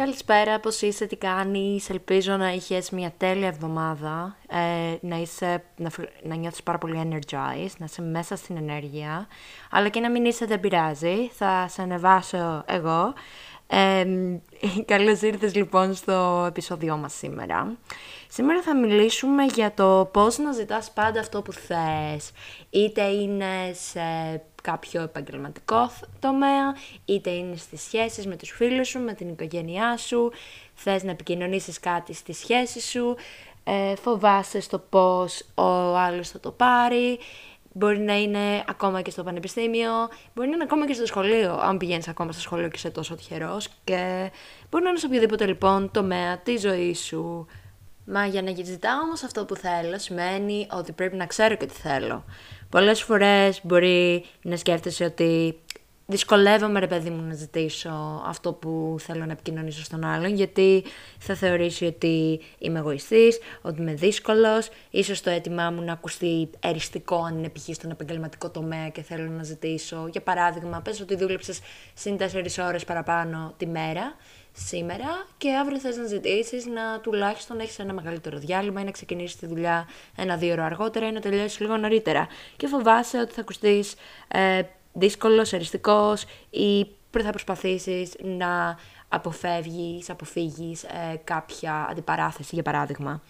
Καλησπέρα, πώς είσαι, τι κάνεις, ελπίζω να είχες μια τέλεια εβδομάδα, ε, να, είσαι, να, να νιώθεις πάρα πολύ energized, να είσαι μέσα στην ενέργεια, αλλά και να μην είσαι δεν πειράζει, θα σε ανεβάσω εγώ. Ε, καλώς ήρθες λοιπόν στο επεισόδιό μας σήμερα. Σήμερα θα μιλήσουμε για το πώς να ζητάς πάντα αυτό που θες, είτε είναι σε κάποιο επαγγελματικό τομέα, είτε είναι στις σχέσεις με τους φίλους σου, με την οικογένειά σου, θες να επικοινωνήσεις κάτι στη σχέση σου, ε, φοβάσαι στο πώς ο άλλος θα το πάρει, μπορεί να είναι ακόμα και στο πανεπιστήμιο, μπορεί να είναι ακόμα και στο σχολείο, αν πηγαίνεις ακόμα στο σχολείο και είσαι τόσο τυχερός και μπορεί να είναι σε οποιοδήποτε λοιπόν τομέα της ζωής σου. Μα για να ζητάω όμως αυτό που θέλω σημαίνει ότι πρέπει να ξέρω και τι θέλω. Πολλές φορές μπορεί να σκέφτεσαι ότι δυσκολεύομαι ρε παιδί μου να ζητήσω αυτό που θέλω να επικοινωνήσω στον άλλον γιατί θα θεωρήσει ότι είμαι εγωιστής, ότι είμαι δύσκολος, ίσως το αίτημά μου να ακουστεί εριστικό αν είναι π.χ. στον επαγγελματικό τομέα και θέλω να ζητήσω. Για παράδειγμα, πες ότι δούλεψες συν 4 ώρες παραπάνω τη μέρα σήμερα και αύριο θες να ζητήσεις να τουλάχιστον έχεις ένα μεγαλύτερο διάλειμμα ή να ξεκινήσεις τη δουλειά ένα-δύο ώρα αργότερα ή να τελειώσεις λίγο νωρίτερα. Και φοβάσαι ότι θα ακουστείς ε, δύσκολος, αριστικός ή θα προσπαθήσεις να αποφεύγεις, αποφύγεις ε, κάποια αντιπαράθεση για παράδειγμα.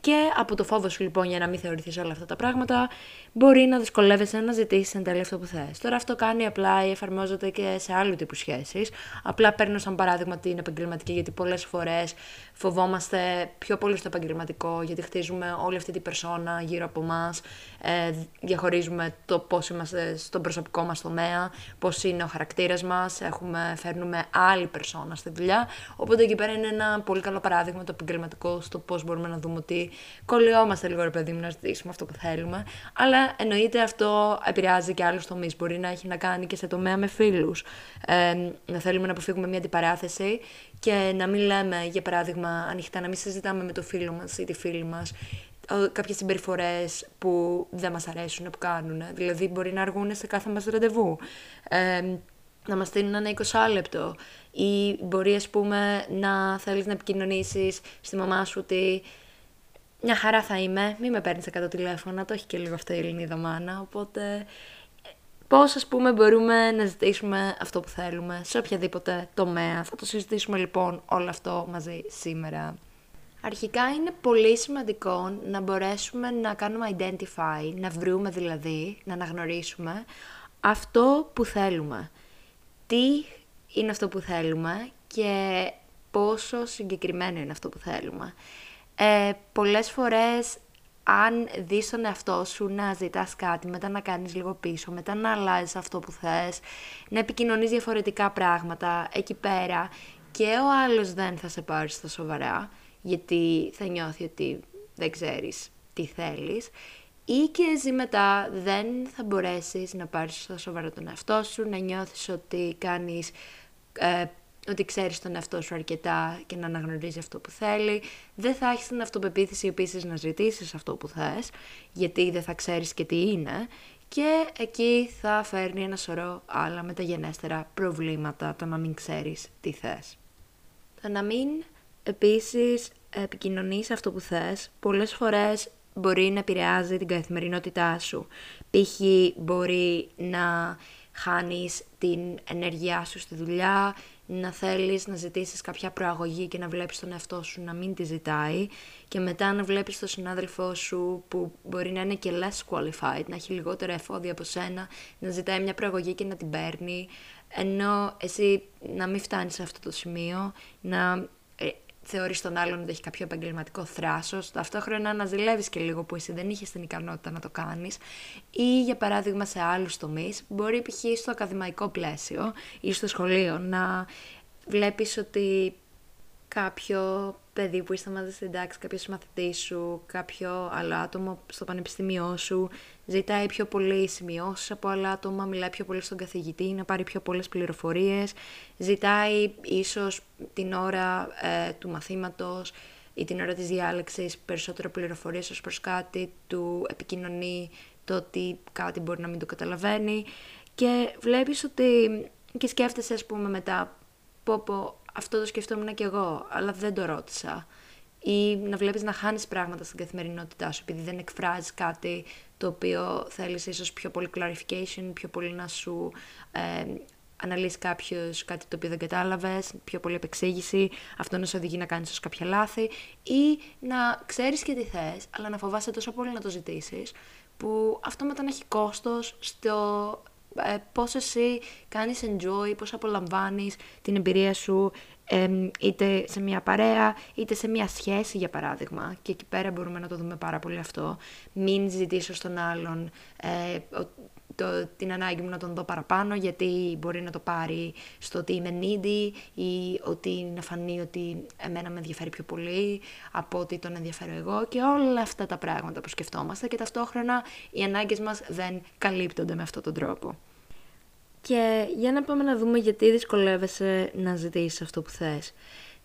Και από το φόβο σου λοιπόν για να μην θεωρηθείς όλα αυτά τα πράγματα, μπορεί να δυσκολεύεσαι να ζητήσεις εν τέλει αυτό που θες. Τώρα αυτό κάνει απλά ή εφαρμόζεται και σε άλλου τύπου σχέσει. Απλά παίρνω σαν παράδειγμα την επαγγελματική, γιατί πολλές φορές φοβόμαστε πιο πολύ στο επαγγελματικό, γιατί χτίζουμε όλη αυτή την περσόνα γύρω από εμά, ε, διαχωρίζουμε το πώς είμαστε στον προσωπικό μας τομέα, πώς είναι ο χαρακτήρας μας, φέρνουμε άλλη περσόνα στη δουλειά. Οπότε εκεί πέρα είναι ένα πολύ καλό παράδειγμα το επαγγελματικό στο πώς μπορούμε να δούμε ότι κολλιόμαστε λίγο ρε παιδί μου να ζητήσουμε αυτό που θέλουμε. Αλλά εννοείται αυτό επηρεάζει και άλλους τομείς. Μπορεί να έχει να κάνει και σε τομέα με φίλους. Ε, να θέλουμε να αποφύγουμε μια αντιπαράθεση και να μην λέμε, για παράδειγμα, ανοιχτά, να μην συζητάμε με το φίλο μας ή τη φίλη μας κάποιες συμπεριφορές που δεν μας αρέσουν που κάνουν. Δηλαδή, μπορεί να αργούν σε κάθε μας ραντεβού. Ε, να μας στείλουν ένα 20 λεπτό ή μπορεί ας πούμε να θέλεις να επικοινωνήσεις στη μαμά σου ότι μια χαρά θα είμαι, μην με παίρνεις 100 τηλέφωνα, το έχει και λίγο αυτό η Ελληνίδα μάνα, οπότε πώς ας πούμε μπορούμε να ζητήσουμε αυτό που θέλουμε σε οποιαδήποτε τομέα. Θα το συζητήσουμε λοιπόν όλο αυτό μαζί σήμερα. Αρχικά είναι πολύ σημαντικό να μπορέσουμε να κάνουμε identify, να βρούμε δηλαδή, να αναγνωρίσουμε αυτό που θέλουμε. Τι είναι αυτό που θέλουμε και πόσο συγκεκριμένο είναι αυτό που θέλουμε ε, πολλές φορές αν δεις τον εαυτό σου να ζητάς κάτι, μετά να κάνεις λίγο πίσω, μετά να αλλάζεις αυτό που θες, να επικοινωνείς διαφορετικά πράγματα εκεί πέρα και ο άλλος δεν θα σε πάρει στα σοβαρά, γιατί θα νιώθει ότι δεν ξέρεις τι θέλεις, ή και εσύ μετά δεν θα μπορέσεις να πάρεις στα σοβαρά τον εαυτό σου, να νιώθεις ότι κάνεις ε, ότι ξέρεις τον εαυτό σου αρκετά και να αναγνωρίζει αυτό που θέλει. Δεν θα έχεις την αυτοπεποίθηση επίσης να ζητήσεις αυτό που θες, γιατί δεν θα ξέρεις και τι είναι. Και εκεί θα φέρνει ένα σωρό άλλα μεταγενέστερα προβλήματα το να μην ξέρεις τι θες. Το να μην επίσης επικοινωνείς αυτό που θες, πολλές φορές μπορεί να επηρεάζει την καθημερινότητά σου. Π.χ. μπορεί να χάνεις την ενέργειά σου στη δουλειά, να θέλεις να ζητήσεις κάποια προαγωγή και να βλέπεις τον εαυτό σου να μην τη ζητάει και μετά να βλέπεις τον συνάδελφό σου που μπορεί να είναι και less qualified, να έχει λιγότερα εφόδια από σένα, να ζητάει μια προαγωγή και να την παίρνει, ενώ εσύ να μην φτάνεις σε αυτό το σημείο, να θεωρείς τον άλλον ότι έχει κάποιο επαγγελματικό θράσος, ταυτόχρονα να ζηλεύεις και λίγο που εσύ δεν είχες την ικανότητα να το κάνεις, ή για παράδειγμα σε άλλους τομείς, μπορεί π.χ. στο ακαδημαϊκό πλαίσιο ή στο σχολείο να βλέπεις ότι κάποιο παιδί που είστε μαζί στην τάξη, κάποιος μαθητής σου, κάποιο άλλο άτομο στο πανεπιστήμιό σου, ζητάει πιο πολύ σημειώσεις από άλλα άτομα, μιλάει πιο πολύ στον καθηγητή, να πάρει πιο πολλές πληροφορίες, ζητάει ίσως την ώρα ε, του μαθήματος ή την ώρα της διάλεξης περισσότερο πληροφορίες ως προς κάτι, του επικοινωνεί το ότι κάτι μπορεί να μην το καταλαβαίνει. Και βλέπεις ότι και σκέφτεσαι ας πούμε μετά πω πω αυτό το σκεφτόμουν και εγώ, αλλά δεν το ρώτησα. Ή να βλέπεις να χάνεις πράγματα στην καθημερινότητά σου, επειδή δεν εκφράζεις κάτι το οποίο θέλεις ίσως πιο πολύ clarification, πιο πολύ να σου ε, αναλύσει κάποιος κάτι το οποίο δεν κατάλαβες, πιο πολύ επεξήγηση, αυτό να σε οδηγεί να κάνεις κάποια λάθη, ή να ξέρεις και τι θες, αλλά να φοβάσαι τόσο πολύ να το ζητήσεις, που αυτό μετά να έχει κόστος στο ε, πώς εσύ κάνεις enjoy, πώς απολαμβάνεις την εμπειρία σου είτε σε μια παρέα, είτε σε μια σχέση για παράδειγμα. Και εκεί πέρα μπορούμε να το δούμε πάρα πολύ αυτό. Μην ζητήσω στον άλλον ε, το, την ανάγκη μου να τον δω παραπάνω γιατί μπορεί να το πάρει στο ότι είμαι needy ή ότι να φανεί ότι εμένα με ενδιαφέρει πιο πολύ από ότι τον ενδιαφέρω εγώ και όλα αυτά τα πράγματα που σκεφτόμαστε και ταυτόχρονα οι ανάγκες μας δεν καλύπτονται με αυτόν τον τρόπο. Και για να πάμε να δούμε γιατί δυσκολεύεσαι να ζητήσεις αυτό που θες.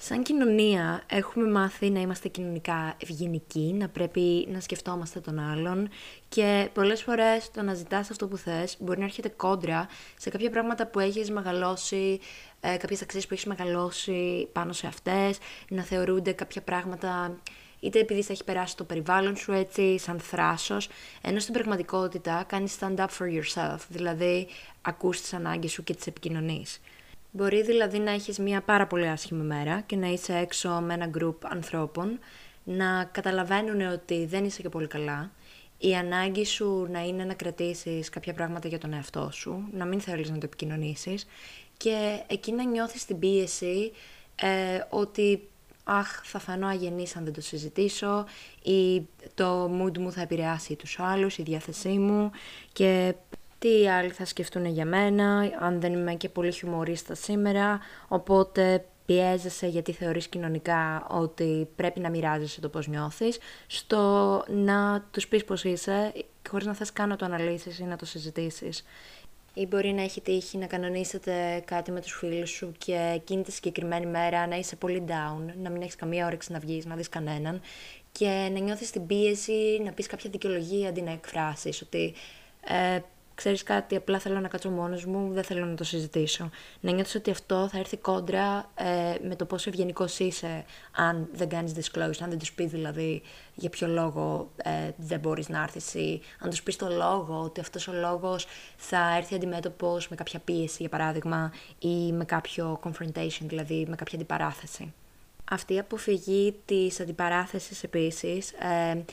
Σαν κοινωνία έχουμε μάθει να είμαστε κοινωνικά ευγενικοί, να πρέπει να σκεφτόμαστε τον άλλον και πολλές φορές το να ζητάς αυτό που θες μπορεί να έρχεται κόντρα σε κάποια πράγματα που έχεις μεγαλώσει, ε, κάποιες αξίες που έχεις μεγαλώσει πάνω σε αυτές, να θεωρούνται κάποια πράγματα είτε επειδή θα έχει περάσει το περιβάλλον σου έτσι, σαν θράσος, ενώ στην πραγματικότητα κάνεις stand up for yourself, δηλαδή ακούς τις ανάγκες σου και τις επικοινωνείς. Μπορεί δηλαδή να έχεις μια πάρα πολύ άσχημη μέρα και να είσαι έξω με ένα group ανθρώπων, να καταλαβαίνουν ότι δεν είσαι και πολύ καλά, η ανάγκη σου να είναι να κρατήσεις κάποια πράγματα για τον εαυτό σου, να μην θέλεις να το επικοινωνήσεις και εκεί να νιώθεις την πίεση ε, ότι αχ, θα φανώ αγενής αν δεν το συζητήσω ή το mood μου θα επηρεάσει τους άλλους, η διάθεσή μου και τι άλλοι θα σκεφτούν για μένα, αν δεν είμαι και πολύ χιουμορίστα σήμερα, οπότε πιέζεσαι γιατί θεωρείς κοινωνικά ότι πρέπει να μοιράζεσαι το πώς νιώθεις, στο να τους πεις πώς είσαι, χωρίς να θες καν να το αναλύσεις ή να το συζητήσεις. Ή μπορεί να έχει τύχει να κανονίσετε κάτι με τους φίλους σου και εκείνη τη συγκεκριμένη μέρα να είσαι πολύ down, να μην έχεις καμία όρεξη να βγεις, να δεις κανέναν και να νιώθεις την πίεση να πεις κάποια δικαιολογία αντί να εκφράσεις ότι ε, ξέρεις κάτι, απλά θέλω να κάτσω μόνος μου, δεν θέλω να το συζητήσω. Να νιώθεις ότι αυτό θα έρθει κόντρα ε, με το πόσο ευγενικός είσαι, αν δεν κάνεις disclose, αν δεν τους πεις δηλαδή για ποιο λόγο ε, δεν μπορείς να έρθεις, ή αν τους πεις το λόγο, ότι αυτός ο λόγος θα έρθει αντιμέτωπος με κάποια πίεση, για παράδειγμα, ή με κάποιο confrontation, δηλαδή με κάποια αντιπαράθεση. Αυτή η αποφυγή της αντιπαράθεσης επίσης ε,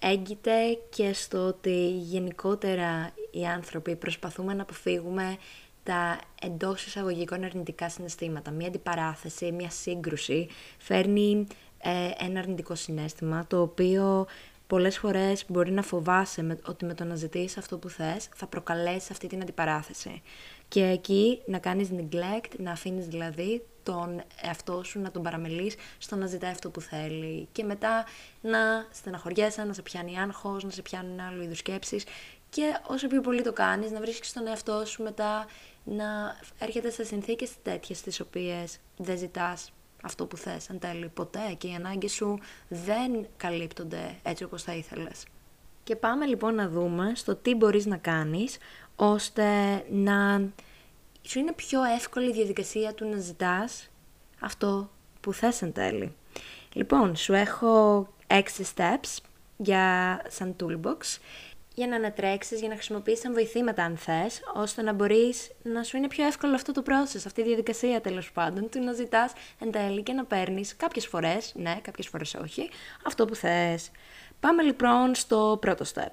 έγκυται και στο ότι γενικότερα οι άνθρωποι προσπαθούμε να αποφύγουμε τα εντός εισαγωγικών αρνητικά συναισθήματα. Μία αντιπαράθεση, μία σύγκρουση φέρνει ε, ένα αρνητικό συνέστημα το οποίο πολλές φορές μπορεί να φοβάσαι με, ότι με το να ζητήσει αυτό που θες θα προκαλέσει αυτή την αντιπαράθεση. Και εκεί να κάνεις neglect, να αφήνεις δηλαδή τον εαυτό σου να τον παραμελείς στο να ζητάει αυτό που θέλει και μετά να στεναχωριέσαι, να σε πιάνει άγχος, να σε πιάνουν άλλου είδους σκέψεις και όσο πιο πολύ το κάνεις να βρίσκεις τον εαυτό σου μετά να έρχεται σε συνθήκες τέτοιες τις οποίες δεν ζητάς αυτό που θες εν τέλει ποτέ και οι ανάγκες σου δεν καλύπτονται έτσι όπως θα ήθελες. Και πάμε λοιπόν να δούμε στο τι μπορείς να κάνεις ώστε να σου είναι πιο εύκολη η διαδικασία του να ζητάς αυτό που θες εν τέλει. Λοιπόν, σου έχω 6 steps για σαν toolbox για να ανατρέξεις, για να χρησιμοποιήσεις σαν βοηθήματα αν θες, ώστε να μπορείς να σου είναι πιο εύκολο αυτό το process, αυτή η διαδικασία τέλος πάντων, του να ζητάς εν τέλει και να παίρνεις κάποιες φορές, ναι, κάποιες φορές όχι, αυτό που θες. Πάμε λοιπόν στο πρώτο step.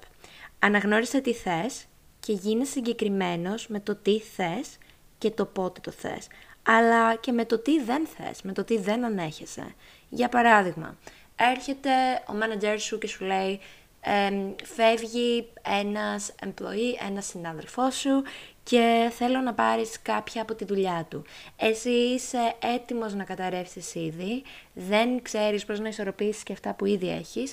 Αναγνώρισε τι θες και γίνε συγκεκριμένος με το τι θες και το πότε το θες, αλλά και με το τι δεν θες, με το τι δεν ανέχεσαι. Για παράδειγμα, έρχεται ο manager σου και σου λέει φεύγει ένας employee, ένας συνάδελφός σου και θέλω να πάρεις κάποια από τη δουλειά του. Εσύ είσαι έτοιμος να καταρρεύσεις ήδη, δεν ξέρεις πώς να ισορροπήσεις και αυτά που ήδη έχεις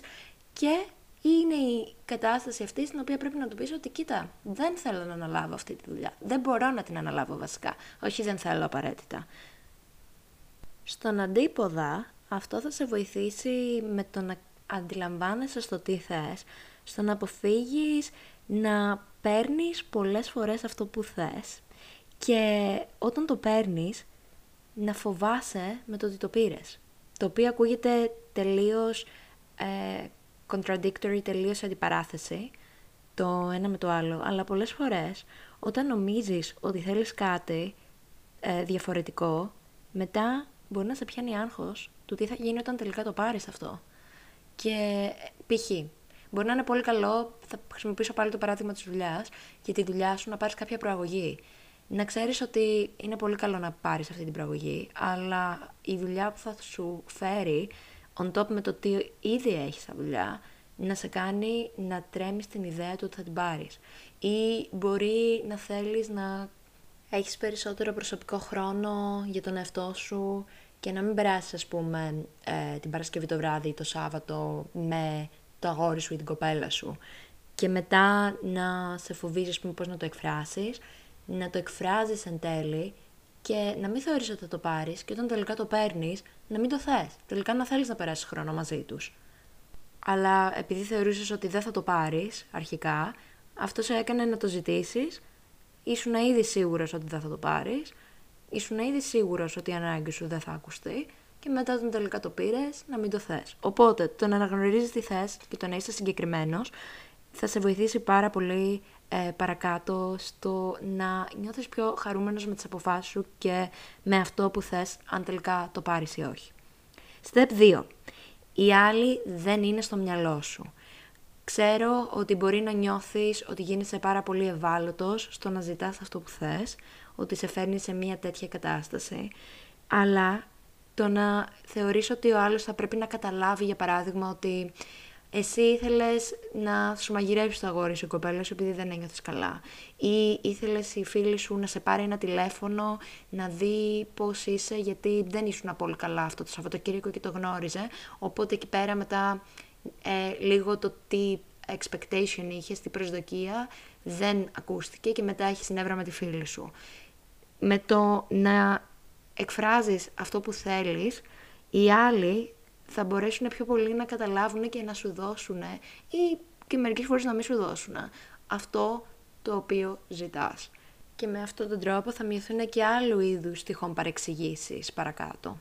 και είναι η κατάσταση αυτή στην οποία πρέπει να του πεις ότι κοίτα, δεν θέλω να αναλάβω αυτή τη δουλειά. Δεν μπορώ να την αναλάβω βασικά. Όχι δεν θέλω απαραίτητα. Στον αντίποδα, αυτό θα σε βοηθήσει με το να αντιλαμβάνεσαι στο τι θες, στο να αποφύγεις να παίρνεις πολλές φορές αυτό που θες και όταν το παίρνεις να φοβάσαι με το ότι το πήρες. Το οποίο ακούγεται τελείως ε, contradictory, τελείως αντιπαράθεση το ένα με το άλλο, αλλά πολλές φορές όταν νομίζεις ότι θέλεις κάτι ε, διαφορετικό, μετά μπορεί να σε πιάνει άγχος του τι θα γίνει όταν τελικά το πάρεις αυτό. Και π.χ. Μπορεί να είναι πολύ καλό, θα χρησιμοποιήσω πάλι το παράδειγμα της δουλειάς, για τη δουλειά σου να πάρεις κάποια προαγωγή. Να ξέρεις ότι είναι πολύ καλό να πάρεις αυτή την προαγωγή, αλλά η δουλειά που θα σου φέρει, on top με το τι ήδη έχεις στα δουλειά, να σε κάνει να τρέμεις την ιδέα του ότι θα την πάρεις. Ή μπορεί να θέλεις να έχεις περισσότερο προσωπικό χρόνο για τον εαυτό σου και να μην περάσεις, ας πούμε, ε, την Παρασκευή το βράδυ ή το Σάββατο με το αγόρι σου ή την κοπέλα σου. Και μετά να σε φοβίζεις, πούμε, πώς να το εκφράσεις, να το εκφράζεις εν τέλει και να μην θεωρείς ότι θα το πάρεις και όταν τελικά το παίρνεις, να μην το θες. Τελικά να θέλεις να περάσεις χρόνο μαζί τους αλλά επειδή θεωρούσες ότι δεν θα το πάρεις αρχικά, αυτό σε έκανε να το ζητήσεις, ήσουν ήδη σίγουρος ότι δεν θα το πάρεις, ήσουν ήδη σίγουρος ότι η ανάγκη σου δεν θα ακουστεί και μετά όταν τελικά το πήρες, να μην το θες. Οπότε το να αναγνωρίζεις τι θες και το να είσαι συγκεκριμένος θα σε βοηθήσει πάρα πολύ ε, παρακάτω στο να νιώθεις πιο χαρούμενος με τις αποφάσεις σου και με αυτό που θες αν τελικά το πάρεις ή όχι. Step 2 οι άλλοι δεν είναι στο μυαλό σου. Ξέρω ότι μπορεί να νιώθεις ότι γίνεσαι πάρα πολύ ευάλωτος στο να ζητάς αυτό που θες, ότι σε φέρνει σε μια τέτοια κατάσταση, αλλά το να θεωρείς ότι ο άλλος θα πρέπει να καταλάβει, για παράδειγμα, ότι εσύ ήθελες να σου μαγειρεύσει το αγόρι σου, κοπέλα σου, επειδή δεν ένιωθες καλά; Ή ήθελες η φίλη σου να σε πάρει ένα τηλέφωνο, να δει πώς είσαι, γιατί δεν ήσουν πολύ καλά αυτό το Σαββατοκύριακο και το γνώριζε. Οπότε εκεί πέρα μετά ε, λίγο το τι expectation είχες, τι προσδοκία, δεν ακούστηκε και μετά έχεις συνέβρα με τη φίλη σου. Με το να εκφράζεις αυτό που θέλεις, οι άλλοι θα μπορέσουν πιο πολύ να καταλάβουν και να σου δώσουν ή και μερικές φορές να μην σου δώσουν αυτό το οποίο ζητάς. Και με αυτόν τον τρόπο θα μειωθούν και άλλου είδους τυχόν παρεξηγήσεις παρακάτω.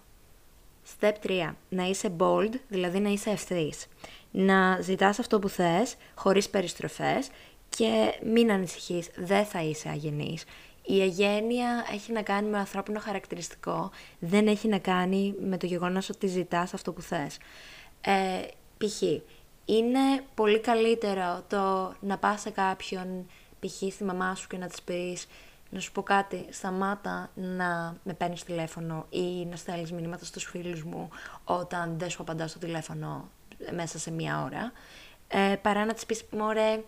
Step 3. Να είσαι bold, δηλαδή να είσαι ευθύς. Να ζητάς αυτό που θες, χωρίς περιστροφές και μην ανησυχείς, δεν θα είσαι αγενής. Η αγένεια έχει να κάνει με ανθρώπινο χαρακτηριστικό, δεν έχει να κάνει με το γεγονός ότι ζητάς αυτό που θες. Ε, π.χ. είναι πολύ καλύτερο το να πας σε κάποιον, π.χ. στη μαμά σου και να της πεις να σου πω κάτι, σταμάτα να με παίρνεις τηλέφωνο ή να στέλνεις μηνύματα στους φίλους μου όταν δεν σου απαντάς στο τηλέφωνο μέσα σε μία ώρα. Ε, παρά να της πεις, μωρέ,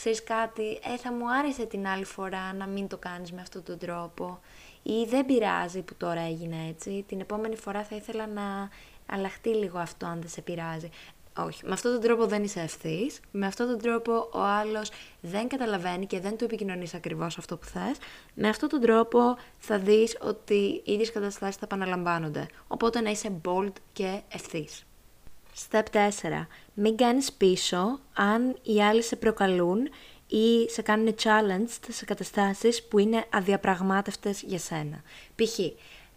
ξέρεις κάτι, ε, θα μου άρεσε την άλλη φορά να μην το κάνεις με αυτόν τον τρόπο ή δεν πειράζει που τώρα έγινε έτσι, την επόμενη φορά θα ήθελα να αλλάχτεί λίγο αυτό αν δεν σε πειράζει. Όχι, με αυτόν τον τρόπο δεν είσαι ευθύς. Με αυτόν τον τρόπο ο άλλος δεν καταλαβαίνει και δεν του επικοινωνείς ακριβώς αυτό που θες. Με αυτόν τον τρόπο θα δεις ότι οι ίδιες καταστάσεις θα επαναλαμβάνονται. Οπότε να είσαι bold και ευθύς. Step 4. Μην κάνεις πίσω αν οι άλλοι σε προκαλούν ή σε κάνουν challenge σε καταστάσεις που είναι αδιαπραγμάτευτες για σένα. Π.χ.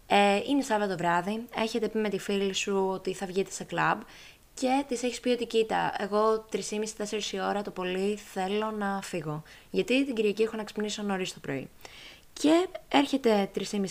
Ε, είναι Σάββατο βράδυ, έχετε πει με τη φίλη σου ότι θα βγείτε σε κλαμπ και της έχεις πει ότι κοίτα, εγώ 3,5-4 η ώρα το πολύ θέλω να φύγω. Γιατί την Κυριακή έχω να ξυπνήσω νωρίς το πρωί. Και έρχεται 3,5-4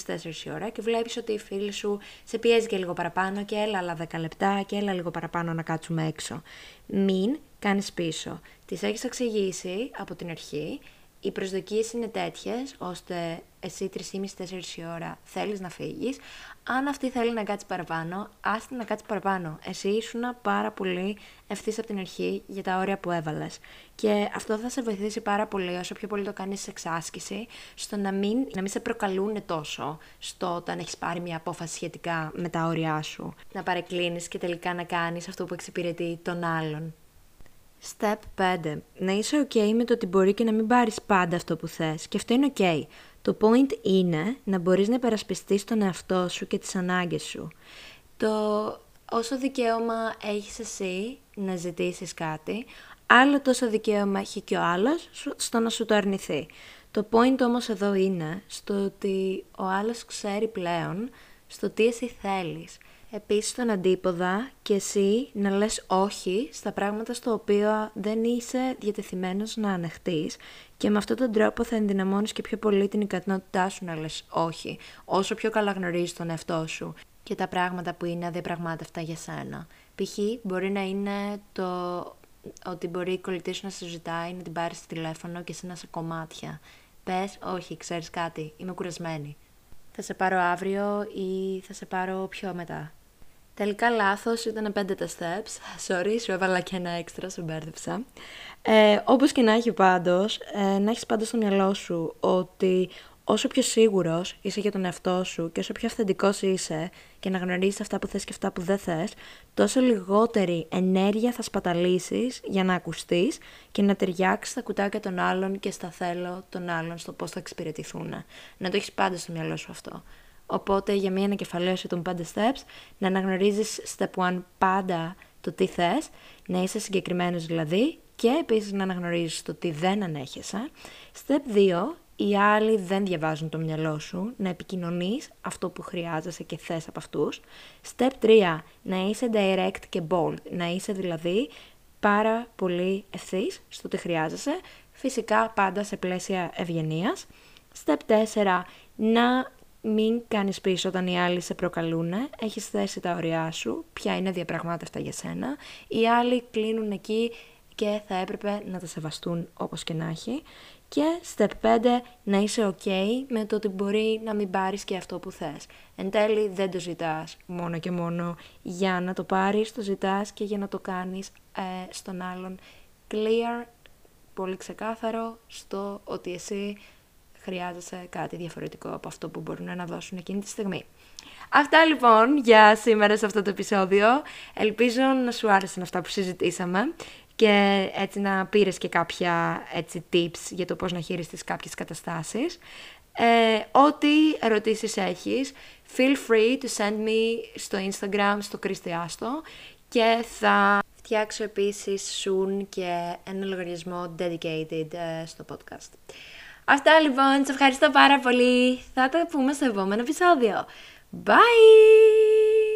η ώρα και βλέπεις ότι η φίλη σου σε πιέζει και λίγο παραπάνω και έλα άλλα 10 λεπτά και έλα λίγο παραπάνω να κάτσουμε έξω. Μην κάνεις πίσω. Τη έχεις εξηγήσει από την αρχή οι προσδοκίες είναι τέτοιες, ώστε εσύ 3,5-4 η ώρα θέλεις να φύγεις. Αν αυτή θέλει να κάτσει παραπάνω, άστη να κάτσει παραπάνω. Εσύ ήσουν πάρα πολύ ευθύς από την αρχή για τα όρια που έβαλες. Και αυτό θα σε βοηθήσει πάρα πολύ, όσο πιο πολύ το κάνεις σε εξάσκηση, στο να μην, να μην σε προκαλούν τόσο στο όταν έχεις πάρει μια απόφαση σχετικά με τα όρια σου. Να παρεκκλίνεις και τελικά να κάνεις αυτό που εξυπηρετεί τον άλλον. Step 5. Να είσαι ok με το ότι μπορεί και να μην πάρεις πάντα αυτό που θες. Και αυτό είναι ok. Το point είναι να μπορείς να υπερασπιστείς τον εαυτό σου και τις ανάγκες σου. Το όσο δικαίωμα έχεις εσύ να ζητήσεις κάτι, άλλο τόσο δικαίωμα έχει και ο άλλος στο να σου το αρνηθεί. Το point όμως εδώ είναι στο ότι ο άλλος ξέρει πλέον στο τι εσύ θέλεις. Επίσης στον αντίποδα και εσύ να λες όχι στα πράγματα στο οποίο δεν είσαι διατεθειμένος να ανεχτείς και με αυτόν τον τρόπο θα ενδυναμώνεις και πιο πολύ την ικανότητά σου να λες όχι, όσο πιο καλά γνωρίζεις τον εαυτό σου και τα πράγματα που είναι αδιαπραγμάτευτα για σένα. Π.χ. μπορεί να είναι το ότι μπορεί η κολλητή σου να σε ζητάει να την πάρεις στο τηλέφωνο και εσύ να σε κομμάτια. Πες, όχι, ξέρεις κάτι, είμαι κουρασμένη. Θα σε πάρω αύριο ή θα σε πάρω πιο μετά. Τελικά λάθος, ήταν πέντε τα steps. Sorry, σου έβαλα και ένα έξτρα, σου μπέρδεψα. Ε, όπως και να έχει πάντως, ε, να έχεις πάντα στο μυαλό σου ότι όσο πιο σίγουρος είσαι για τον εαυτό σου και όσο πιο αυθεντικός είσαι και να γνωρίζεις αυτά που θες και αυτά που δεν θες, τόσο λιγότερη ενέργεια θα σπαταλήσεις για να ακουστείς και να ταιριάξεις τα κουτάκια των άλλων και στα θέλω των άλλων στο πώς θα εξυπηρετηθούν. Να το έχεις πάντα στο μυαλό σου αυτό. Οπότε για μια ανακεφαλαίωση των 5 steps, να αναγνωρίζεις step 1 πάντα το τι θες, να είσαι συγκεκριμένος δηλαδή και επίσης να αναγνωρίζεις το τι δεν ανέχεσαι. Step 2, οι άλλοι δεν διαβάζουν το μυαλό σου, να επικοινωνείς αυτό που χρειάζεσαι και θες από αυτούς. Step 3, να είσαι direct και bold, να είσαι δηλαδή πάρα πολύ ευθύς στο τι χρειάζεσαι, φυσικά πάντα σε πλαίσια ευγενίας. Step 4, να μην κάνεις πίσω όταν οι άλλοι σε προκαλούν, έχεις θέσει τα ωριά σου, ποια είναι διαπραγμάτευτα για σένα. Οι άλλοι κλείνουν εκεί και θα έπρεπε να τα σεβαστούν όπως και να έχει. Και step 5, να είσαι ok με το ότι μπορεί να μην πάρεις και αυτό που θες. Εν τέλει δεν το ζητάς μόνο και μόνο για να το πάρεις, το ζητάς και για να το κάνεις ε, στον άλλον clear, πολύ ξεκάθαρο στο ότι εσύ χρειάζεσαι κάτι διαφορετικό από αυτό που μπορούν να δώσουν εκείνη τη στιγμή. Αυτά λοιπόν για σήμερα σε αυτό το επεισόδιο. Ελπίζω να σου άρεσαν αυτά που συζητήσαμε και έτσι να πήρες και κάποια έτσι, tips για το πώς να χειριστείς κάποιες καταστάσεις. Ε, ό,τι ερωτήσεις έχεις, feel free to send me στο Instagram, στο Κριστιάστο και θα φτιάξω επίσης soon και ένα λογαριασμό dedicated ε, στο podcast. Αυτά λοιπόν, σε ευχαριστώ πάρα πολύ. Θα τα πούμε στο επόμενο επεισόδιο. Bye!